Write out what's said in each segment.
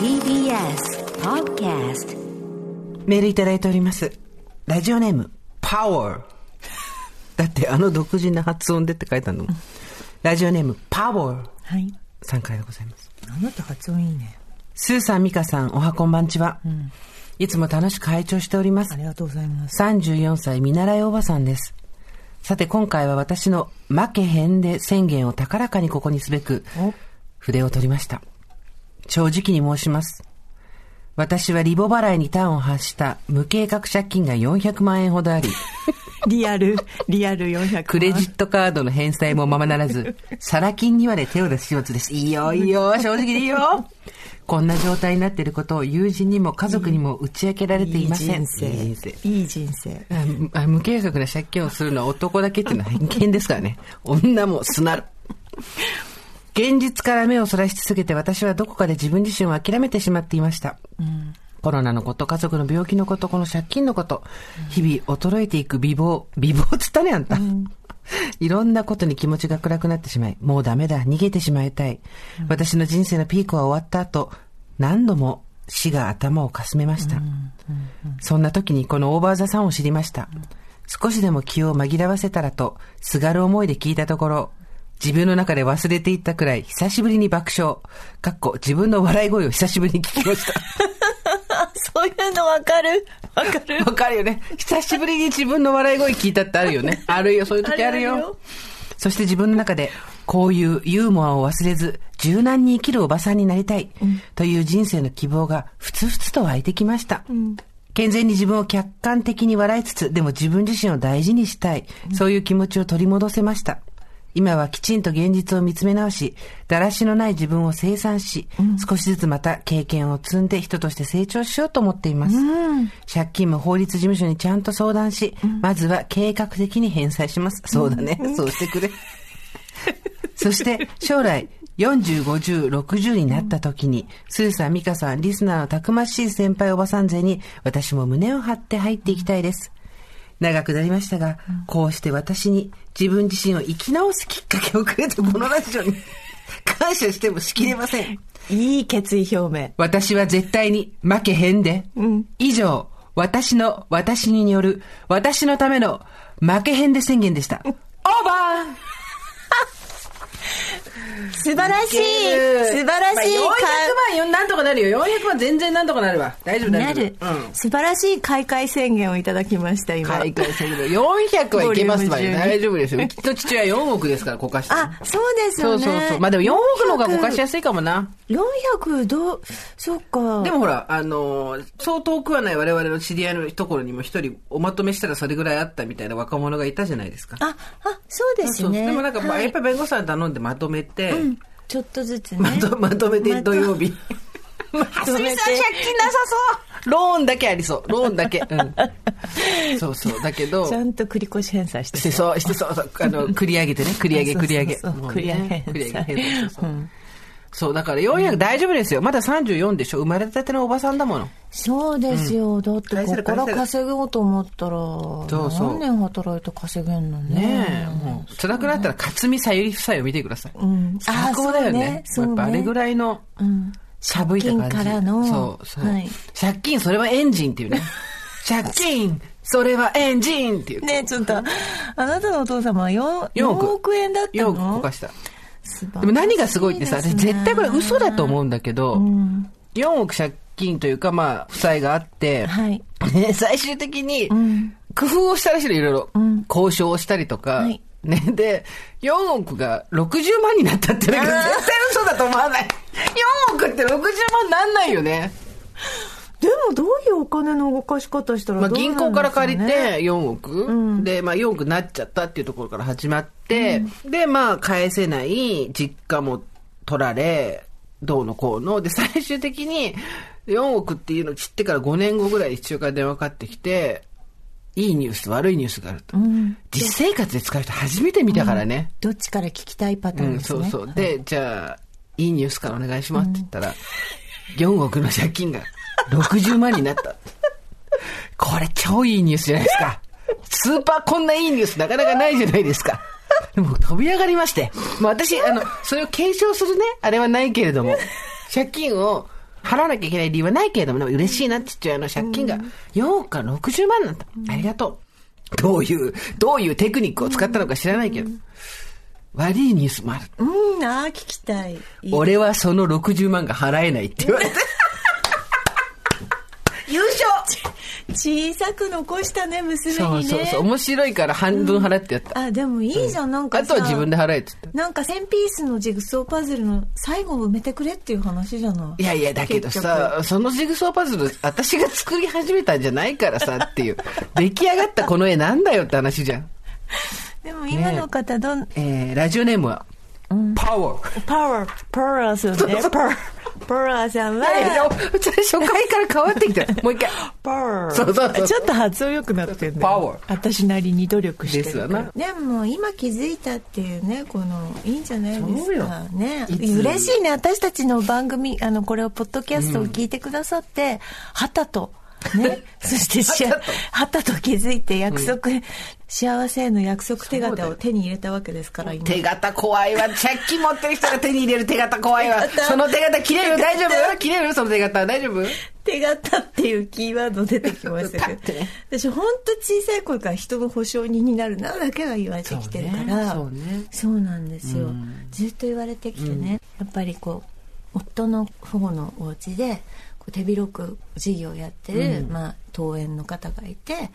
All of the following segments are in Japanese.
TBS Podcast メールいただいております。ラジオネーム、パワー。だってあの独自な発音でって書いてあるの。ラジオネーム、パワーはい。さんからでございます。あなた発音いいね。スーさん、ミカさん、おはこんばんちは。いつも楽しく拝聴しておりますあ。りがとうございます。34歳見習いおばさんです。さて今回は私の負けへんで宣言を高らかにここにすべくお筆を取りました。正直に申します。私はリボ払いに端を発した無計画借金が400万円ほどあり、リアル、リアル400万。クレジットカードの返済もままならず、サラ金にまで手を出す始末です。いいよ、いいよ、正直でいいよ。こんな状態になっていることを友人にも家族にも打ち明けられていません。いい人生。いい人生無計画な借金をするのは男だけっていうのは偏見ですからね。女もすなる。現実から目をそらし続けて私はどこかで自分自身を諦めてしまっていました。コロナのこと、家族の病気のこと、この借金のこと、日々衰えていく美貌、美貌っつったね、あんた。いろんなことに気持ちが暗くなってしまい、もうダメだ、逃げてしまいたい。私の人生のピークは終わった後、何度も死が頭をかすめました。そんな時にこのオーバーザさんを知りました。少しでも気を紛らわせたらと、すがる思いで聞いたところ、自分の中で忘れていったくらい、久しぶりに爆笑。かっこ、自分の笑い声を久しぶりに聞きました。そういうのわかる？わかる？わかるよね。久しぶりに自分の笑い声聞いたってあるよね。あるよ、そういう時あるよ。あるあるよそして自分の中で、こういうユーモアを忘れず、柔軟に生きるおばさんになりたい、という人生の希望が、ふつふつと湧いてきました。健全に自分を客観的に笑いつつ、でも自分自身を大事にしたい、そういう気持ちを取り戻せました。今はきちんと現実を見つめ直し、だらしのない自分を清算し、少しずつまた経験を積んで人として成長しようと思っています。借金も法律事務所にちゃんと相談し、まずは計画的に返済します。そうだね。そうしてくれ。そして、将来、40、50、60になった時に、スーさん、ミカさん、リスナーのたくましい先輩おばさん勢に、私も胸を張って入っていきたいです。長くなりましたが、こうして私に自分自身を生き直すきっかけをくれたこのラジオに、感謝してもしきれません。いい決意表明。私は絶対に負けへんで。以上、私の、私による、私のための負けへんで宣言でした。オーバー素晴らしい素晴らしいまあ、400万よ、なんとかなるよ。400万全然なんとかなるわ。大丈夫、大丈なる夫。うん。素晴らしい開会宣言をいただきました、今。海外すぎる。400はいけますわよ。ボリューム12大丈夫ですよ。うちと父親4億ですから、こかして。あ、そうですそうよね。そうそう。まあでも4億の方がこかしやすいかもな。400どう、そっか。でもほら、あのーそう遠くはない我々の知り合いのところにも一人おまとめしたらそれぐらいあったみたいな若者がいたじゃないですか。あ、あ、そうですそうね。でもなんか、まあはいやっぱり弁護士さん頼んでまとめて、ちょっとずつね。まとまとめて土曜日。まとめて借金なさそうローンだけありそう。ローンだけ。うん。そうそう。だけど、ちゃんと繰り越し返済してしてそう、してそう、そうあの、繰り上げてね、繰り上げ、繰り上げ。繰り上げね繰り上げ、返済うそうそう、だから400大丈夫ですよ。まだ34でしょ。生まれたてのおばさんだもの。そうですよ。だって、ここから稼ごうと思ったら、そうそう何年働いて稼げんのね。ねえ、もう、辛くなったら、勝見さゆり夫妻を見てください。うん。最高だよね。そうね。やっぱあれぐい。らいの、うん。寒いた感じ。借金からのそう、そう。はい借金、それはエンジンっていうね。借金、それはエンジンっていう。ねえちょっと、あなたのお父様は 4, 4億4億円だったよのくこかした。でも何がすごいってさ、私絶対これ嘘だと思うんだけど、ん4億借金というか、まあ、負債があって、はい。ね、最終的にん、工夫をしたらしいの、いろいろん。交渉をしたりとか、はいね、で、4億が60万になったって、なんか絶対嘘だと思わない。4億って60万なんないよね。でもどういうお金の動かし方したら銀行から借りて4億、ん。で、まあ、4億になっちゃったっていうところから始まって、で、まあ、返せない実家も取られ、どうのこうの、で、最終的に4億っていうのを知ってから5年後ぐらい父親から電話かかってきて、いいニュースと悪いニュースがあると。うん。実生活で使う人初めて見たからね。どっちから聞きたいパタうん、ーンですね。そうそう。で、じゃあ、いいニュースからお願いしますって言ったら、4億の借金が60万になった。これ超いいニュースじゃないですか。スーパーこんないいニュースなかなかないじゃないですか。でも飛び上がりまして。まあ私、あの、それを継承するね、あれはないけれども、借金を払わなきゃいけない理由はないけれども、でも嬉しいな、父親の借金が。8日60万なんだ。ありがとう。どういう、どういうテクニックを使ったのか知らないけど。悪いニュースもある。うん、ああ、聞きたい俺はその60万が払えないって言われて。小さく残したね、娘そうにね。そうそう。面白いから半分払ってやった。あ、でもいいじゃん、なんかさ。あとは自分で払えって言った。なんか1000ピースのジグソーパズルの最後を埋めてくれっていう話じゃない？いやいや、だけどさ、そのジグソーパズル、私が作り始めたんじゃないからさっていう。出来上がったこの絵なんだよって話じゃん。でも今の方どん、えー、ラジオネームは、パワー。パワー、パワーさんね。パワー、パワーさんは、初回から変わってきた。もう一回。パワー。そうそうそうちょっと発音良くなってるね。パワー私なりに努力してるですわからな。でも今気づいたっていうね、この、いいんじゃないですか。ね。嬉しいね。私たちの番組、あの、これをポッドキャストを聞いてくださって、はたと、ね。そしてしあ、はたと気づいて約束、幸せへの約束手形を手に入れたわけですから、今。手形怖いわ。借金持ってる人が手に入れる手形怖いわ。その手形切れる？大丈夫？切れる？その手形大丈夫？手形っていうキーワード出てきましたパけど。私本当小さい頃から人の保証人になるなだけは言われてきてるから。そうねそうね。そうなんですよ、ずっと言われてきてね、やっぱりこう夫の方のお家で手広く事業をやってる、まあ、登園の方がいて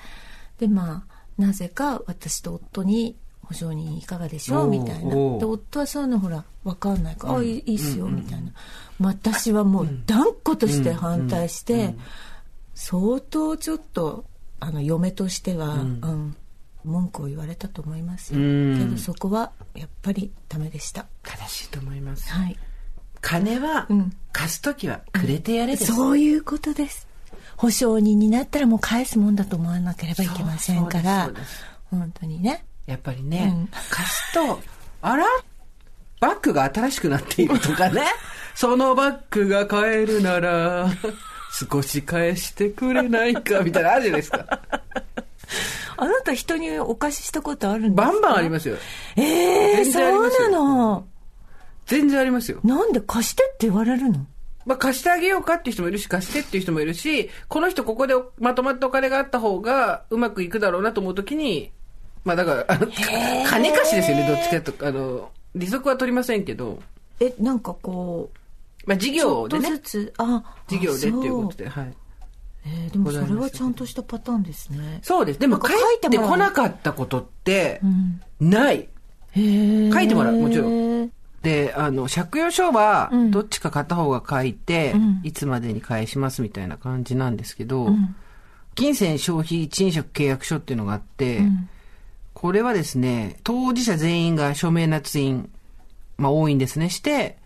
でまあなぜか私と夫に保証人いかがでしょうみたいな。で夫はそういうのほら分かんないから「あいいいいっすよ」みたいな。私はもう断固として反対して相当ちょっとあの嫁としては、うん。文句を言われたと思いますけどそこはやっぱりダメでした。正しいと思います。はい金はうん、貸すときはくれてやれです。そういうことです。保証人になったらもう返すもんだと思わなければいけませんから。本当にね。やっぱりね、うん。貸すと、あら？バッグが新しくなっているとかね。そのバッグが買えるなら、少し返してくれないか、みたいなのあるじゃないですか。あなた人にお貸ししたことあるんですか？バンバンありますよ。ええ全然ありそうなの全然ありますよ。なんで貸してって言われるの？まあ、貸してあげようかっていう人もいるし、貸してっていう人もいるし、この人ここでまとまったお金があった方がうまくいくだろうなと思うときに、まあだから、あの、金貸しですよね、どっちかと。あの、利息は取りませんけど、えなんかこうまあ事ちょ業でねっとず、つあ事業でっていうことでで、はい。えーでもそれはちゃんとしたパターンですねそうです。でも書いてこなかったことってうんない。書いてもらうもちろんで、あの、借用書はうん、どっちか片方が書いて、うん。いつまでに返しますみたいな感じなんですけど、ん。金銭消費賃借契約書っていうのがあって、ん。これはですね、当事者全員が署名捺印、まあ多いんですね、して、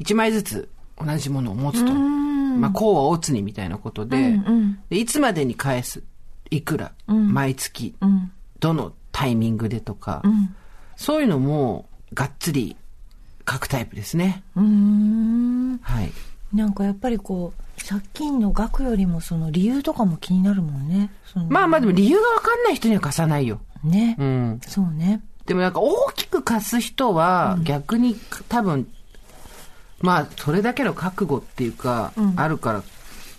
1枚ずつ同じものを持つと。まあ、こうはおつにみたいなことで、うんでいつまでに返す、いくら、毎月、うん。どのタイミングでとか、うん。そういうのも、がっつり書くタイプですね。うーんはい。なんかやっぱりこう借金の額よりもその理由とかも気になるもんねまあまあでも理由がわかんない人には貸さないよ。ね、うん。そうねでもなんか大きく貸す人は逆に多分、まあそれだけの覚悟っていうか、あるから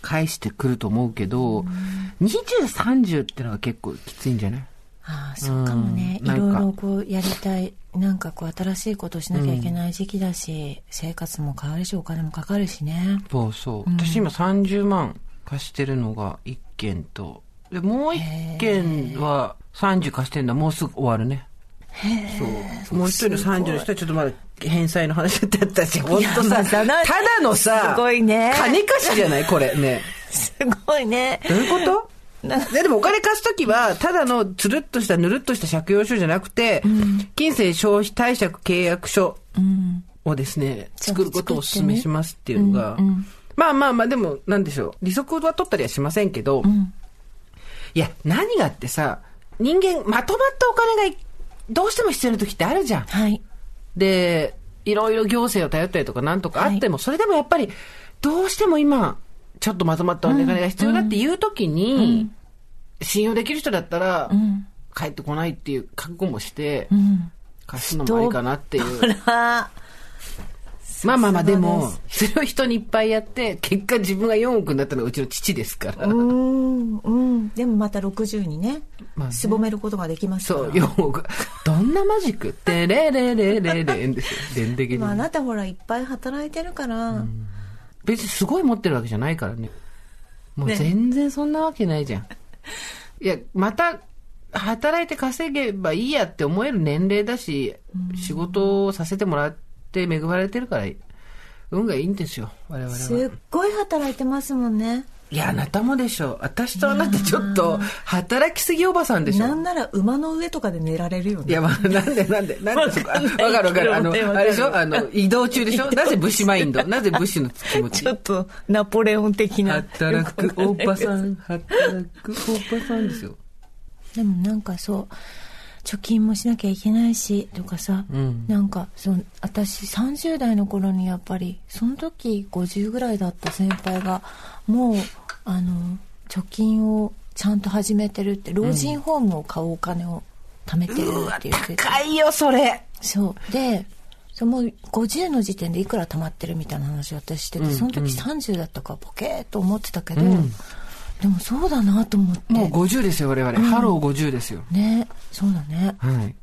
返してくると思うけど、20、30ってのは結構きついんじゃない？ああそうかもね、うんいろいろこうやりたいなんかこう新しいことしなきゃいけない時期だし、生活も変わるしお金もかかるしね。そうそう。私今30万貸してるのが1件と、で、もう1件は30貸してんだ。もうすぐ終わるね。そう。もう一人の30の人はちょっとまだ返済の話だったし、本当さ、ただのさ、すごいね。金貸しじゃないこれ。ね。すごいね。どういうこと？で でもお金貸すときは、ただのつるっとしたぬるっとした借用書じゃなくて、金銭消費貸借契約書うん。をですね、ちゃんと作ることをお勧めしますっていうのが、うんうん。まあまあまあ、でも、なんでしょう。利息は取ったりはしませんけど、いや、何がってさ、人間、まとまったお金がいどうしても必要な時ってあるじゃん。はい。で、いろいろ行政を頼ったりとかなんとかあっても、それでもやっぱり、どうしても今、ちょっとまとまったお金が必要だっていう時に、信用できる人だったら、ん。帰ってこないっていう覚悟もして、うん。貸すのもありかなっていう。まあまあまあ、でも、それを人にいっぱいやって、結果自分が4億になったのがうちの父ですから。うん。うん。でもまた60にね,、まあね。しぼめることができますから。そう、4億。どんなマジックてれれれれれんですよ。電的にまあ、あ。なたほらいっぱい働いてるから、別にすごい持ってるわけじゃないからね。もうね全然そんなわけないじゃん。いや、また、働いて稼げばいいやって思える年齢だし、仕事をさせてもらって恵まれてるから、運がいいんですよ、我々は。すっごい働いてますもんねいや、あなたもでしょ。私とあなたちょっと、働きすぎおばさんでしょ。なんなら馬の上とかで寝られるよね。いや、まあ、なんで、なんで、なんでそこ、あわかるわかる。あの、わかるあれでしょ？あの、移動中でしょ？なぜ武士マインド？なぜ武士の気持ち？ちょっとナポレオン的な。働くおばさん、働くおばさんですよ。でもなんかそう貯金もしなきゃいけないしとかさ、うん。なんかそう私30代の頃にやっぱりその時50ぐらいだった先輩がもうあの貯金をちゃんと始めてるって老人ホームを買うお金を貯めてるって言ってて、高いよ、それ。そう。でそうもう50の時点でいくら貯まってるみたいな話を私してて、その時30だったからボケーっと思ってたけど、でもそうだなと思ってもう50ですよ、我々。ハロー50ですよ。ねそうだねはい。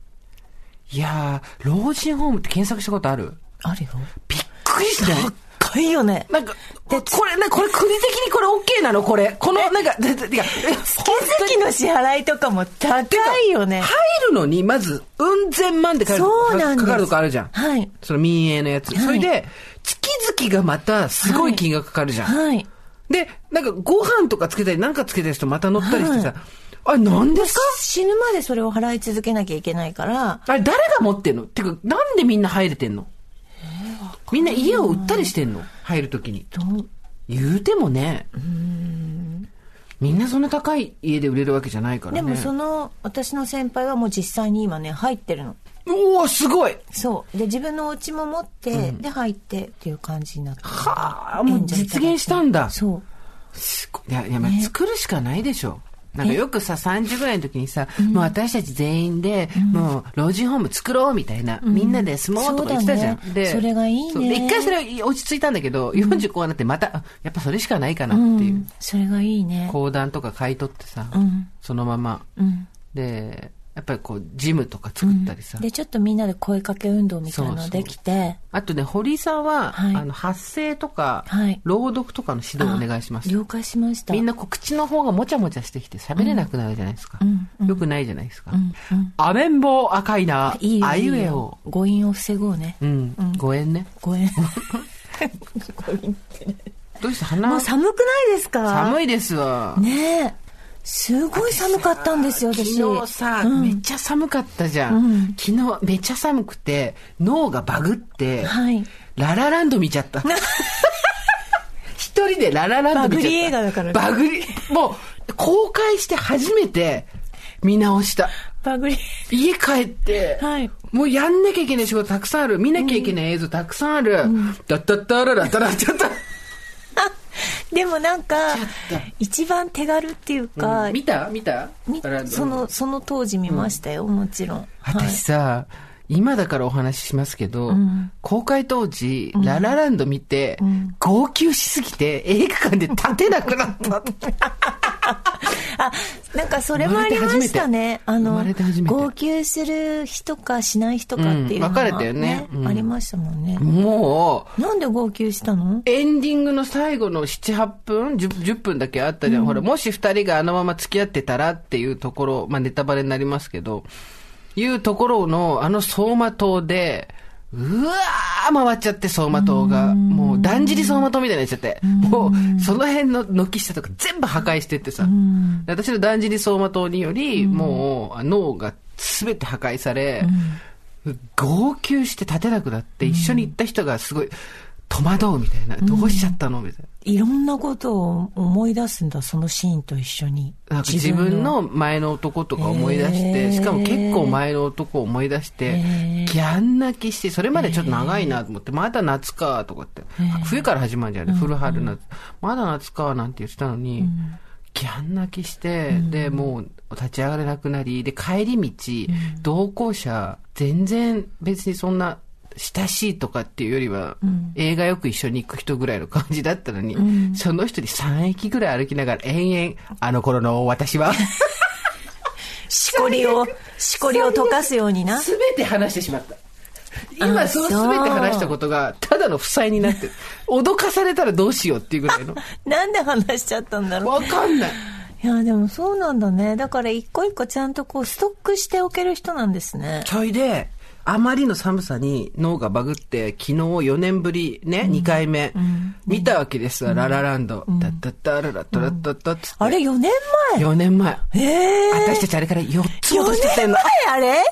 いやー、老人ホームって検索したことある？あるよびっくりして。高いよねなんか、これ、なこれ国的にこれ OK なの？これ。この、なんか、ででいや、月々の支払いとかも高いよね入るのに、まず、うん千万でかかるそうなんかかるとこあるじゃん。はいその民営のやつ。はいそれで、月々がまた、すごい金額かかるじゃん。はいで、なんか、ご飯とかつけたり、なんかつけたりしてまた乗ったりしてさ、あれ、なんですか？死ぬまでそれを払い続けなきゃいけないから。あれ、誰が持ってんの？てか、なんでみんな入れてんの？みんな家を売ったりしてんの？入るときに。言うてもね、みんなそんな高い家で売れるわけじゃないからね。でもその私の先輩はもう実際に今ね入ってるのおおすごい。そう。で自分のお家も持って、で入ってっていう感じになってはあ、もう実現したんだ。そう。すごい。いや、いや、まあ作るしかないでしょ。なんかよくさ、30ぐらいの時にさ、もう私たち全員で、もう老人ホーム作ろうみたいな、みんなで住もうとか言ってたじゃん。で、それがいいね。一回それ落ち着いたんだけど、40こうなってまた、あやっぱそれしかないかなっていう。それがいいね。講談とか買い取ってさ、ん。そのまま。うん。で、やっぱりこう、ジムとか作ったりさ。でちょっとみんなで声かけ運動みたいなのできて。あとね、堀井さんは、はい。あの、発声とか、はい。朗読とかの指導をお願いします。了解しました。みんなこう口の方がもちゃもちゃしてきて喋れなくなるじゃないですか。よくないじゃないですか。アメンボ赤いな、いいよあいうえを。誤飲を防ごうね。うん、ご縁ね。ご縁。どうして鼻もう寒くないですか？寒いですわ。ねえすごい寒かったんですよ私昨日さ、めっちゃ寒かったじゃん。うん昨日めっちゃ寒くて、脳がバグって、はいララランド見ちゃった。一人でララランド見ちゃった。バグリ映画だからねバグリ、もう、公開して初めて見直した。バグリ家帰って、はいもうやんなきゃいけない仕事たくさんある。見なきゃいけない映像たくさんある。だったったららったらった。でもなんかた一番手軽っていうか、見た？見た？みララランドそのその当時見ましたよ、もちろん。はい。私さ、今だからお話ししますけど、ん。公開当時、ララランド見て、号泣しすぎて映画館で立てなくなった。あなんかそれもありましたね。あの号泣する人かしない人かっていうのうん分かれたよね。うん。ありましたもんね、もう、なんで号泣したの？エンディングの最後の7、8分 10, 10分だけあったじゃん。ほら、もし2人があのまま付き合ってたらっていうところ、まあネタバレになりますけど、いうところのあの走馬灯で、うわー回っちゃって走馬灯が。もうだんじり走馬灯みたいになっちゃって。もうその辺の軒下とか全部破壊してってさ。私のだんじり走馬灯により、もう脳が全て破壊され、号泣して立てなくなって、一緒に行った人がすごい戸惑うみたいな。どうしちゃったのみたいな。いろんなことを思い出すんだそのシーンと一緒に。なんか自分の前の男とか思い出しへて、ーしかも結構前の男を思い出してへ、ー。ギャン泣きして、それまでちょっと長いなと思って、まだ夏かとかって、冬から始まるじゃんね、古春夏。まだ夏かなんて言ってたのに、ギャン泣きして、で、もう立ち上がれなくなり、で、帰り道、同行者、全然別にそんな親しいとかっていうよりは、映画よく一緒に行く人ぐらいの感じだったのに、その人に3駅ぐらい歩きながら延々、あの頃の私は、しこりを、しこりを溶かすようにな。すべて話してしまった。今そのすべて話したことが、ただの負債になってる。脅かされたらどうしようっていうぐらいの。なんで話しちゃったんだろう。わかんない。いや、でもそうなんだね。だから一個一個ちゃんとこうストックしておける人なんですね。ちょいで、あまりの寒さに脳がバグって、昨日4年ぶりね、2回目、見たわけですわ、ララランド。タッタッタララッタラッタッタッ。あれ4年前？4年前。ええ私たちあれから4つ4落としてきてんの。年前？あれ？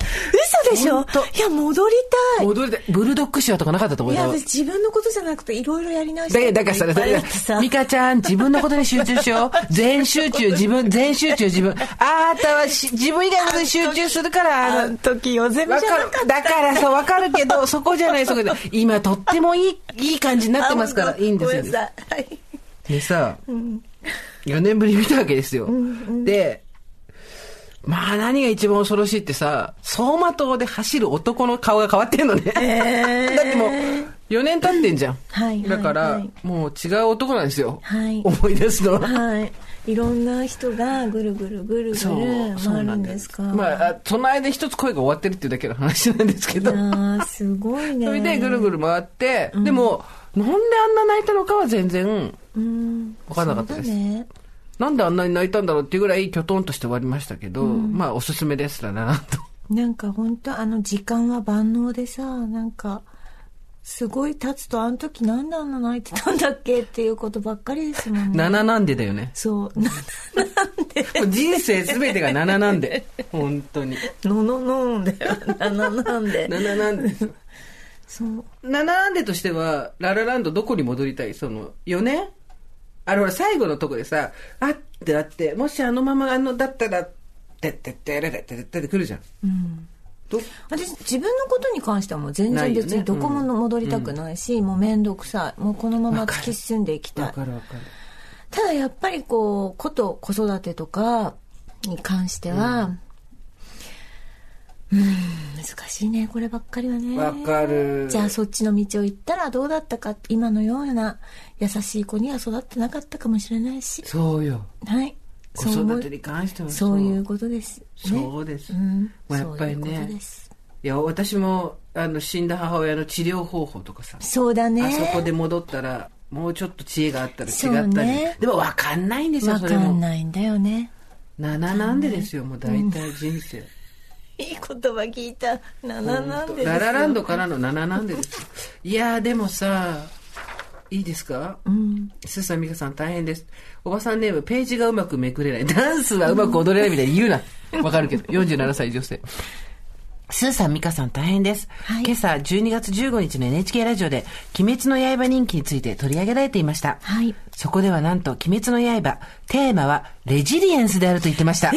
嘘でしょ？いや、戻りたい。戻りで、ブルドッグショーとかなかったと思ういや、自分のことじゃなくていろいろやり直しだてだからさ、だいっぱいあから、ミカちゃん、自分のことに集中しよう。全集中、自分、全集中、自分。あーたはし自分以外のことに集中するから、あの時よゼミわかるじゃなかっ。だからそう、わかるけど、そこじゃない、そこで。今、とってもいい、いい感じになってますから、いいんですよごめ。んなさい。はいでさ、4年ぶりに見たわけですよ。で、まあ何が一番恐ろしいってさ、走馬灯で走る男の顔が変わってんのね。だってもう、4年経ってんじゃん。はいだから、もう違う男なんですよ。はい思い出すのは。はい。いろんな人がぐるぐるぐるぐる回るなんですか。まあ、あその間に一つ声が終わってるっていうだけの話なんですけど。あーすごいね。それでぐるぐる回って、でも、なんであんな泣いたのかは全然、うん。わかんなかったですそうだね。なんであんなに泣いたんだろうっていうぐらいきょとんとして終わりましたけど、まあおすすめですらなと。なんか本当あの時間は万能でさ、なんか、すごい経つとあの時なんであんな泣いてたんだっけっていうことばっかりですもんね。7なんでだよね。そう。な、なんで、人生すべてが7なんで。本当に。のののんだよ。な、な、なんで。7なんで。そう。7なんでとしては、ララランドどこに戻りたい？その、4年あれほら最後のとこでさ、あってなって、もしあのままあの、だったら、てってってれれってってってくるじゃん。うん。ど私自分のことに関してはもう全然別にどこも戻りたくないし、もう面倒くさい。もうこのまま突き進んでいきたわいかるわかる。ただやっぱりこうこと子育てとかに関してはうん難しいねこればっかりはね。わかる。じゃあそっちの道を行ったらどうだったか今のような優しい子には育ってなかったかもしれないし。そうよ。はい子育てに関してはそう。いうことです、ね、そうです。うん。まあやっぱりね。いや、私も、あの、死んだ母親の治療方法とかさ、そうだね。あそこで戻ったら、もうちょっと知恵があったら違ったり。ね。でも分かんないんですよ、わそれも。かんないんだよね。7なんでですよ、もう大体人生。いい言葉聞いた。7なんでララランドからの7なんでですよ。いやー、でもさ、いいですか？うんスーさん、ミカさん大変です。おばさんネーム、ページがうまくめくれない。ダンスはうまく踊れないみたいに言うな。わかるけど。47歳女性。スーさん、ミカさん大変です。はい今朝12月15日の NHK ラジオで、鬼滅の刃人気について取り上げられていました。はいそこではなんと、鬼滅の刃、テーマは、レジリエンスであると言ってました。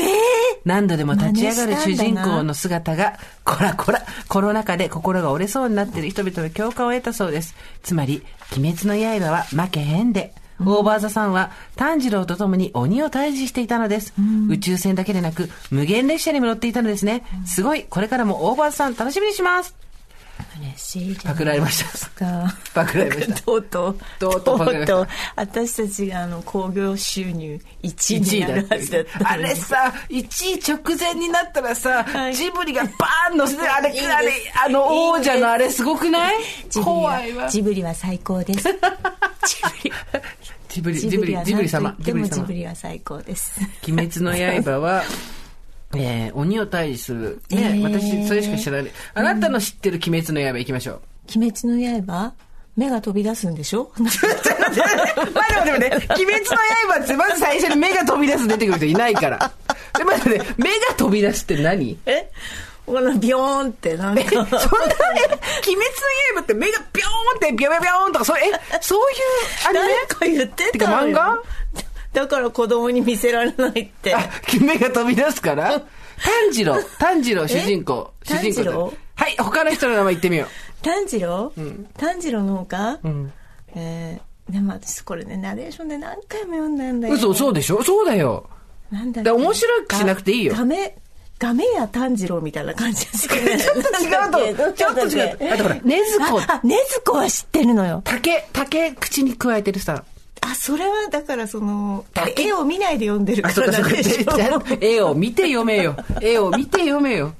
何度でも立ち上がる主人公の姿が、こらこら、コロナ禍で心が折れそうになっている人々の共感を得たそうです。つまり、鬼滅の刃は負けへんで。オーバーザさんは炭治郎と共に鬼を退治していたのです、宇宙船だけでなく無限列車にも乗っていたのですね、すごい。これからもオーバーザさん楽しみにします。嬉しいパクられました。パクられました。とうとうとうと。う私たちがあの興行収入1位になるはずだったあれさ、1位直前になったらさ、はい。ジブリがバーン乗せて、あれ、あれ、あの王者のあれすごくない？怖いわ。はジブリは最高です。ジブリジブリ、ジブリ、ジブリ様は。何と言ってもジジブリは最高です鬼滅の刃は、えー、鬼を退治する。ね、えー私、それしか知らない。あなたの知ってる鬼滅の刃行きましょう。鬼滅の刃？目が飛び出すんでしょ？待って待って待って、鬼滅の刃ってまず最初に目が飛び出す出てくる人いないから。で、待って待って、目が飛び出すって何？え？このビヨーンってなんか。そんな、え、鬼滅の刃って目がビョーンってビョビョビョーンとか、そう、え、そういうアニメ？誰か言ってたのよ。漫画？だから子供に見せられないって。あ、目が飛び出すから？炭治郎、炭治郎主人公。主人公はい、他の人の名前言ってみよ炭治郎、炭治郎のほか、う。うん。えー、でも私これねナレーションで何回も読んだんだよ嘘、そうでしょ？そうだよ。なんだ面白くしなくていいよ。が亀亀屋炭治郎みたいな感じです ね。ちょっと違うと、ちょっと違う。あとほら、ねずこ。あ、ねずこは知ってるのよ。竹、竹口に加えてるさ。あ、それはだからその、絵を見ないで読んでるからなんでしょ絵を見て読めよ。絵を見て読めよ。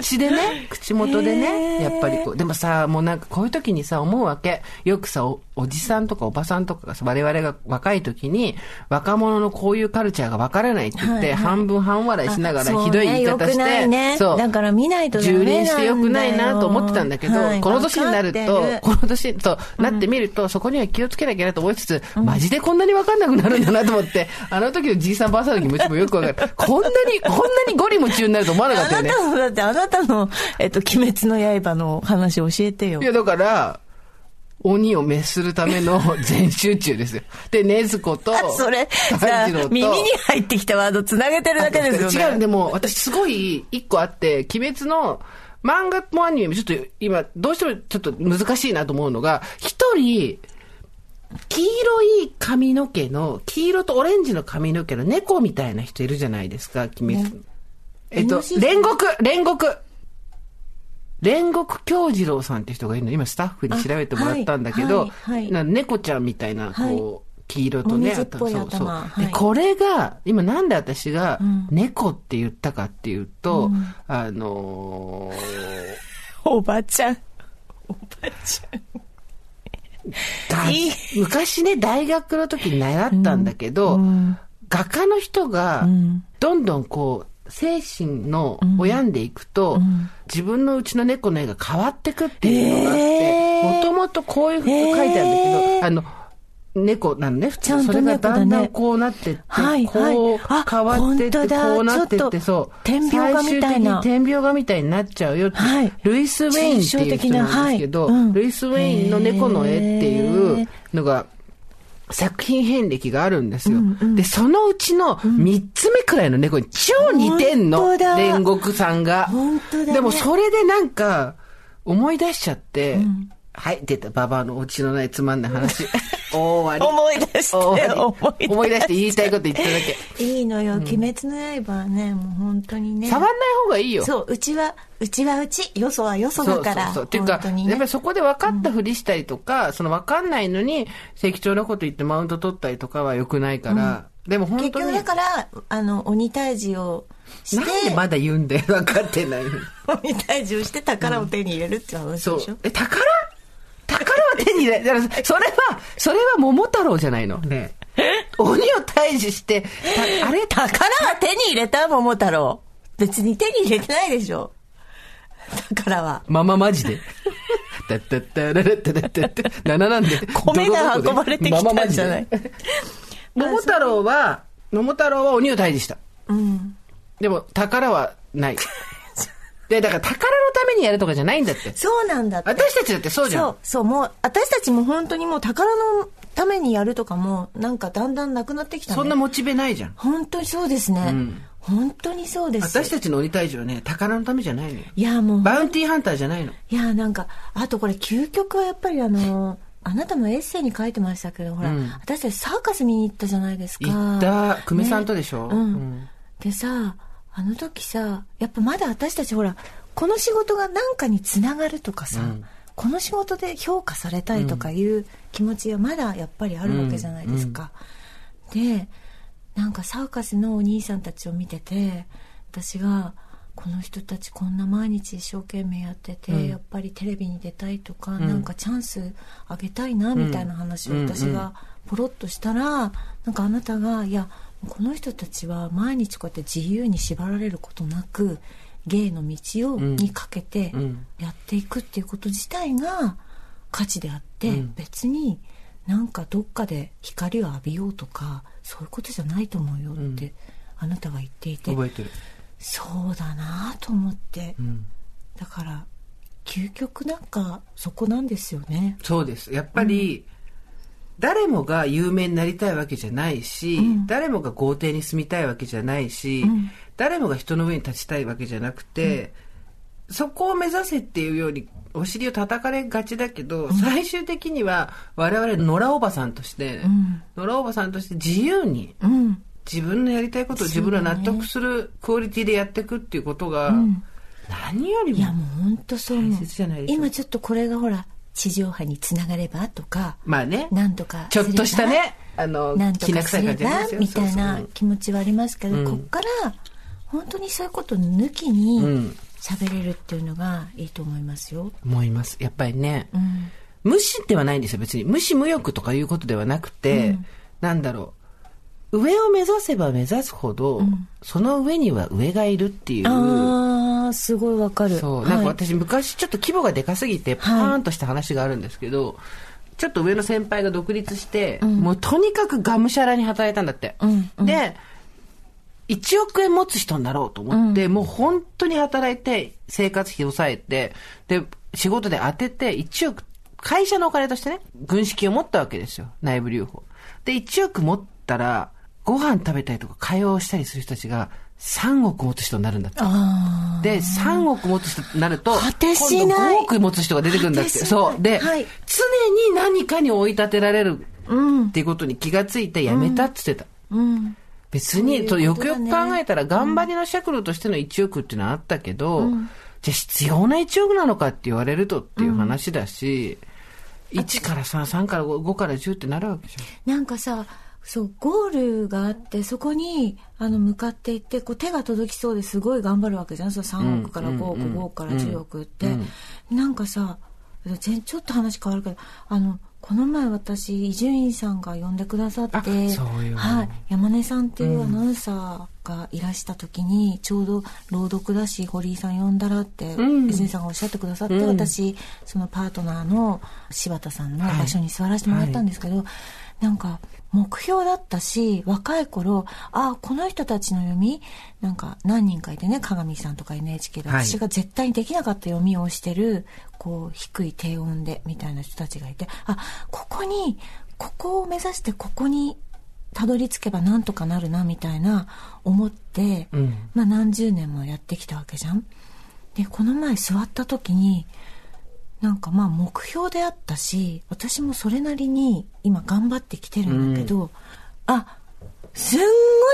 口でね、口元でね、やっぱりこう、でもさ、もうなんかこういう時にさ、思うわけ。よくさ、おおじさんとかおばさんとかがさ、我々が若い時に、若者のこういうカルチャーがわからないって言って、はいはい、半分半笑いしながらひどい言い方して、ね、そう。だから見ないと充電してよくないなと思ってたんだけど、はい、この年になると、この年となってみると、うん、そこには気をつけなきゃなと思いつつ、うん、マジでこんなにわかんなくなるんだなと思って、あの時のじいさんばあさんの気持ちもよくわかる。こんなに、こんなにゴリ夢中になると思わなかったよね。だってあなたの、えっと、鬼滅の刃の話教えてよ。いや、だから、鬼を滅するための 全集中ですよ。で、ねずこと、それ、さ耳に入ってきたワードつなげてるだけですよね。違う、でも私すごい一個あって、鬼滅の漫画もアニメもちょっと今、どうしてもちょっと難しいなと思うのが、一人、黄色い髪の毛の、黄色とオレンジの髪の毛の猫みたいな人いるじゃないですか、鬼滅。ね、えっと、煉獄煉獄。煉獄京次郎さんって人がいるの。今スタッフに調べてもらったんだけど、はいはい、猫ちゃんみたいなこう、黄色とね、そうそう。はい、で、これが、今なんで私が猫って言ったかっていうと、うん、あのー、おばちゃん。おばちゃん。昔ね、大学の時に習ったんだけど、うん、画家の人が、どんどんこう、精神の病んでいくと、うん、自分のうちの猫の絵が変わってくっていうのがあって、もともとこういうふうに書いてあるんだけど、あの、猫なのね、普通。それがだんだんこうなってって、はい、こう変わってって、こうなってって、そう。天病画みたいな。天病画みたいになっちゃうよって。はい、ルイス・ウェインっていう人なんですけど、はいうん、ルイス・ウェインの猫の絵っていうのが、作品遍歴があるんですよ。うんうん、で、そのうちの3つ目くらいの猫に超似てんの。煉獄さんが。ね、でもそれでなんか、思い出しちゃって、うん、はい、出た、ババアのオチのないつまんない話。思い出して、思い思い出して言いたいこと言っただけ。いいのよ、鬼滅の刃はね、もう本当にね。触んない方がいいよ。そう、うちは、うちはうち、よそはよそだから。そうそうそう。っていうか、ね、やっぱりそこで分かったふりしたりとか、うん、その分かんないのに、適当なこと言ってマウント取ったりとかは良くないから、うん、でも本当に。結局だから、あの、鬼退治をして。なんでまだ言うんだよ、分かってない。鬼退治をして宝を手に入れるって話でしょ、うん、そう。え、宝だからそれは、それは桃太郎じゃないの。ね鬼を退治して、あれ？宝は手に入れた桃太郎。別に手に入れてないでしょ。宝は。マママジで。たったったららったらったった。7なんで。米が運ばれてきたんじゃない。桃太郎は、桃太郎は鬼を退治した。うん。でも、宝はない。で、だから宝のためにやるとかじゃないんだって。そうなんだって。私たちだってそうじゃん。そう、そう、もう、私たちも本当にもう宝のためにやるとかも、なんかだんだんなくなってきたね。そんなモチベないじゃん。本当にそうですね。うん、本当にそうです。私たちの鬼退治はね、宝のためじゃないのよ。いや、もう。バウンティーハンターじゃないの。いや、なんか、あとこれ究極はやっぱりあの、あなたもエッセイに書いてましたけど、ほら、うん、私たちサーカス見に行ったじゃないですか。行った。久米さんとでしょ、ね、うん、うん。でさ、あの時さ、やっぱまだ私たちほら、この仕事が何かにつながるとかさ、うん、この仕事で評価されたいとかいう気持ちがまだやっぱりあるわけじゃないですか。うん。うん、で、なんかサーカスのお兄さんたちを見てて、私が、この人たちこんな毎日一生懸命やってて、うん、やっぱりテレビに出たいとか、うん、なんかチャンスあげたいなみたいな話を私がポロッとしたら、なんかあなたが「いやこの人たちは毎日こうやって自由に縛られることなく芸の道を、にかけてやっていくっていうこと自体が価値であって、うん、別になんかどっかで光を浴びようとかそういうことじゃないと思うよって、あなたが言っていて。そうだなと思って、うん、だから究極なんかそこなんですよね。そうです。やっぱり、誰もが有名になりたいわけじゃないし、うん、誰もが豪邸に住みたいわけじゃないし、うん、誰もが人の上に立ちたいわけじゃなくて、うん、そこを目指せっていうようにお尻を叩かれがちだけど、最終的には我々野良おばさんとして、野良おばさんとして自由に自分のやりたいことを自分の納得するクオリティでやっていくっていうことが、何よりも大切じゃないでしょうか。今ちょっとこれがほら地上波につながればとかまあね。なんとかちょっとしたねあのなんとかすればみたいな気持ちはありますけど、うん。こっから本当にそういうこと抜きにうん。喋れるっていうのがいいと思いますよ。思います。やっぱりね、うん。無視ではないんですよ別に。無視無欲とかいうことではなくて、なんだろう上を目指せば目指すほど、その上には上がいるっていうああすごいわかる。そう、なんかはい私昔ちょっと規模がでかすぎて、パーンとした話があるんですけど、ちょっと上の先輩が独立して、もうとにかくがむしゃらに働いたんだって。うんうんで、1億円持つ人になろうと思って、もう本当に働いて、生活費抑えて、で、仕事で当てて、1億、会社のお金としてね、軍資金を持ったわけですよ。内部留保。で、1億持ったら、ご飯食べたりとか会話をしたりする人たちが、3億持つ人になるんだって。あで、3億持つ人になると、果てしない今度5億持つ人が出てくるんだって。そう。で、はい常に何かに追い立てられるっていうことに気がついてやめたって言ってた。うん別に、そそううよくよく考えたら、頑張りの尺度としての1億っていうのはあったけど、じゃあ必要な1億なのかって言われるとっていう話だし、1から3、3から5、5から10ってなるわけじゃん。なんかさそうゴールがあってそこにあの向かっていってこう手が届きそうですごい頑張るわけじゃん。そう3億から5億、うん5億から10億って、なんかさ全ちょっと話変わるけどあのこの前私伊集院さんが呼んでくださってはい、山根さんっていうアナウンサーがいらした時に、ちょうど朗読だし堀井さん呼んだらってうん。伊集院さんがおっしゃってくださって、うん。私そのパートナーの柴田さんの場所に座らせてもらったんですけど、なんか目標だったし若い頃あこの人たちの読みなんか何人かいてね鏡さんとか NHK ではい私が絶対にできなかった読みをしてるこう低い低音でみたいな人たちがいてあここにここを目指してここにたどり着けばなんとかなるなみたいな思って、うんまあ何十年もやってきたわけじゃん。でこの前座った時になんかまあ目標であったし私もそれなりに今頑張ってきてるんだけど、あすんご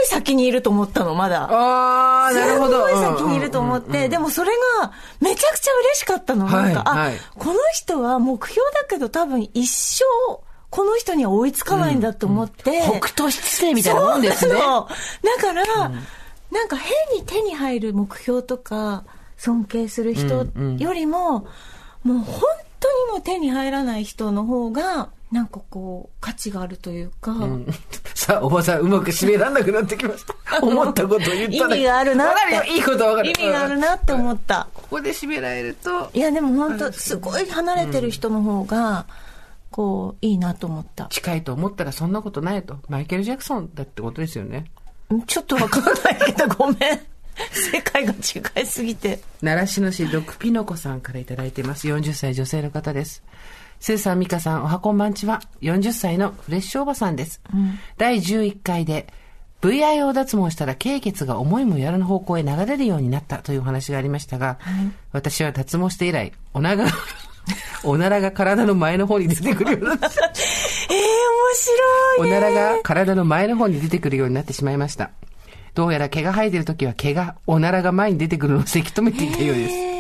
い先にいると思ったのまだ。あー、なるほど。すごい先にいると思って、でもそれがめちゃくちゃ嬉しかったの。なんか、はいはいあ、この人は目標だけど多分一生この人には追いつかないんだと思って。北斗七星みたいなもんですね。だから、なんか変に手に入る目標とか尊敬する人よりも、もう本当にもう手に入らない人の方がなんかこう価値があるというか、さあ、おばさん、うまく締めらんなくなってきました。思ったことを言っただけ意味があるなっていいことわかる。意味があるなって思った。ここで締められると、いやでも本当すごい離れてる人の方がこういいなと思った。近いと思ったらそんなことないと。マイケル・ジャクソンだってことですよね。ちょっとわかんないけどごめん。世界が違いすぎて。習志野市毒ピノコさんからいただいています。40歳女性の方です。スーさん、ミカさん、おはこんばんちは。40歳のフレッシュおばさんです。第11回で、VIO 脱毛したら経血が思いもやらぬ方向へ流れるようになったというお話がありましたが、私は脱毛して以来、おなが、おならが体の前の方に出てくるようになった。えー、面白いおね。ならが体の前の方に出てくるようになってしまいました。どうやら毛が生えてる時は毛が、おならが前に出てくるのをせき止めていたようです。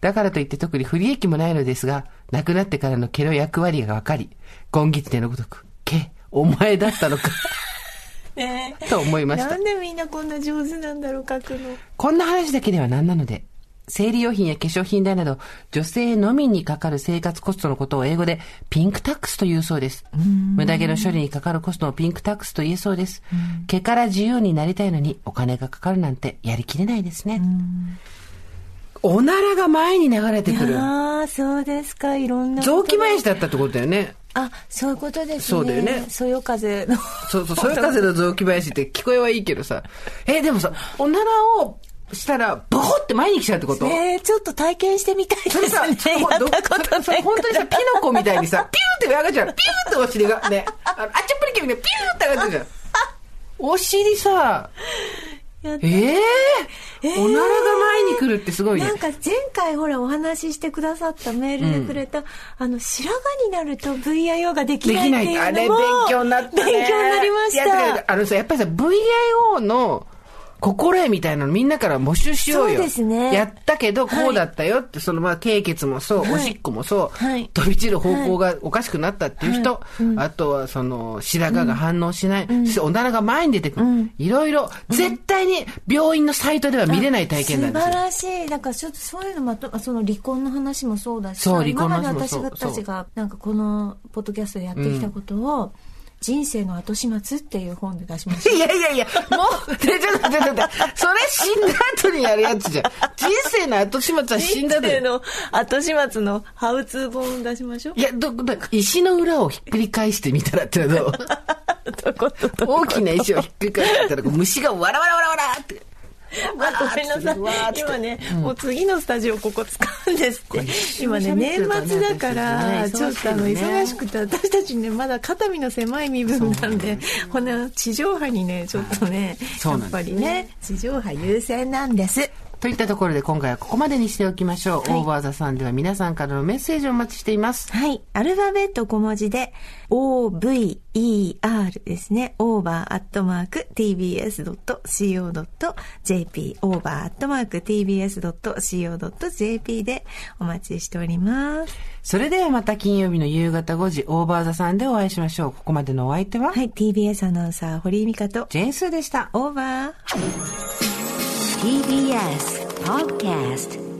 だからといって特に不利益もないのですが、亡くなってからの毛の役割が分かり、ゴンギツネのごとく、毛、お前だったのか、ねと思いましたな。んでみんなこんな上手なんだろう書くの。こんな話だけでは何なので、生理用品や化粧品代など、女性のみにかかる生活コストのことを英語でピンクタックスと言うそうです。無駄毛の処理にかかるコストをピンクタックスと言えそうです。毛から自由になりたいのにお金がかかるなんてやりきれないですね。おならが前に流れてくる。ああ、そうですか。いろんな。雑木林だったってことだよね。あ、そういうことですね。そうだよねそよ風の。そうそう、そよ風の雑木林って聞こえはいいけどさ。え、でもさ、おならをしたら、ボコって前に来ちゃうってこと？ねえちょって体験してみたいですね。それさ、やったことない本当にさ、ピノコみたいにさ、ピューって上がっちゃう。ピューってお尻が、ね。あのあっちゃっぷりけみたいにピューって上がってるじゃん。お尻さ、ええおならが前に来るってすごいねなん。か前回ほらお話ししてくださったメールでくれた、あの白髪になると VIO ができできない。ないっていうのもあれ勉強になったね。勉強になりましいやあのさ、やっぱりさ、VIO の心得みたいなのみんなから募集しようよ。そうですね。やったけど、こうだったよって、そのまあ、経血もそう、はい。おしっこもそう、はい。飛び散る方向がおかしくなったっていう人、あとはその、白髪が反応しない、そしておならが前に出てくる。いろいろ、絶対に病院のサイトでは見れない体験なんですよ。素晴らしい。だからちょっとそういうのまとその離婚の話もそうだしそう離婚の今まで話もそう私たちがなんかこのポッドキャストでやってきたことを、人生の後始末っていう本で出しました。いやいやいや、もう、ちょっと待ってそれ死んだ後にやるやつじゃん。人生の後始末は死んだで。の後始末のハウツー本出しましょう。いや、ど、ど、石の裏をひっくり返してみたらってのはどう？大きな石をひっくり返したら、虫がわらわらわらわらって。あごめんなさい。今ね、もう次のスタジオここ使うんです。って今ね年末だからちょっとあの忙しくて私たちねまだ肩身の狭い身分なんでこの地上波にねちょっとね。やっぱりね地上波優先なんですといったところで今回はここまでにしておきましょう。はいオーバーザさんでは皆さんからのメッセージをお待ちしています。はい。アルファベット小文字で、OVER ですね。over.tbs.co.jp over.tbs.co.jp でお待ちしております。それではまた金曜日の夕方5時、オーバーザさんでお会いしましょう。ここまでのお相手は、はい。TBS アナウンサー、堀井美香と、ジェーンスーでした。オーバー。TBS Podcast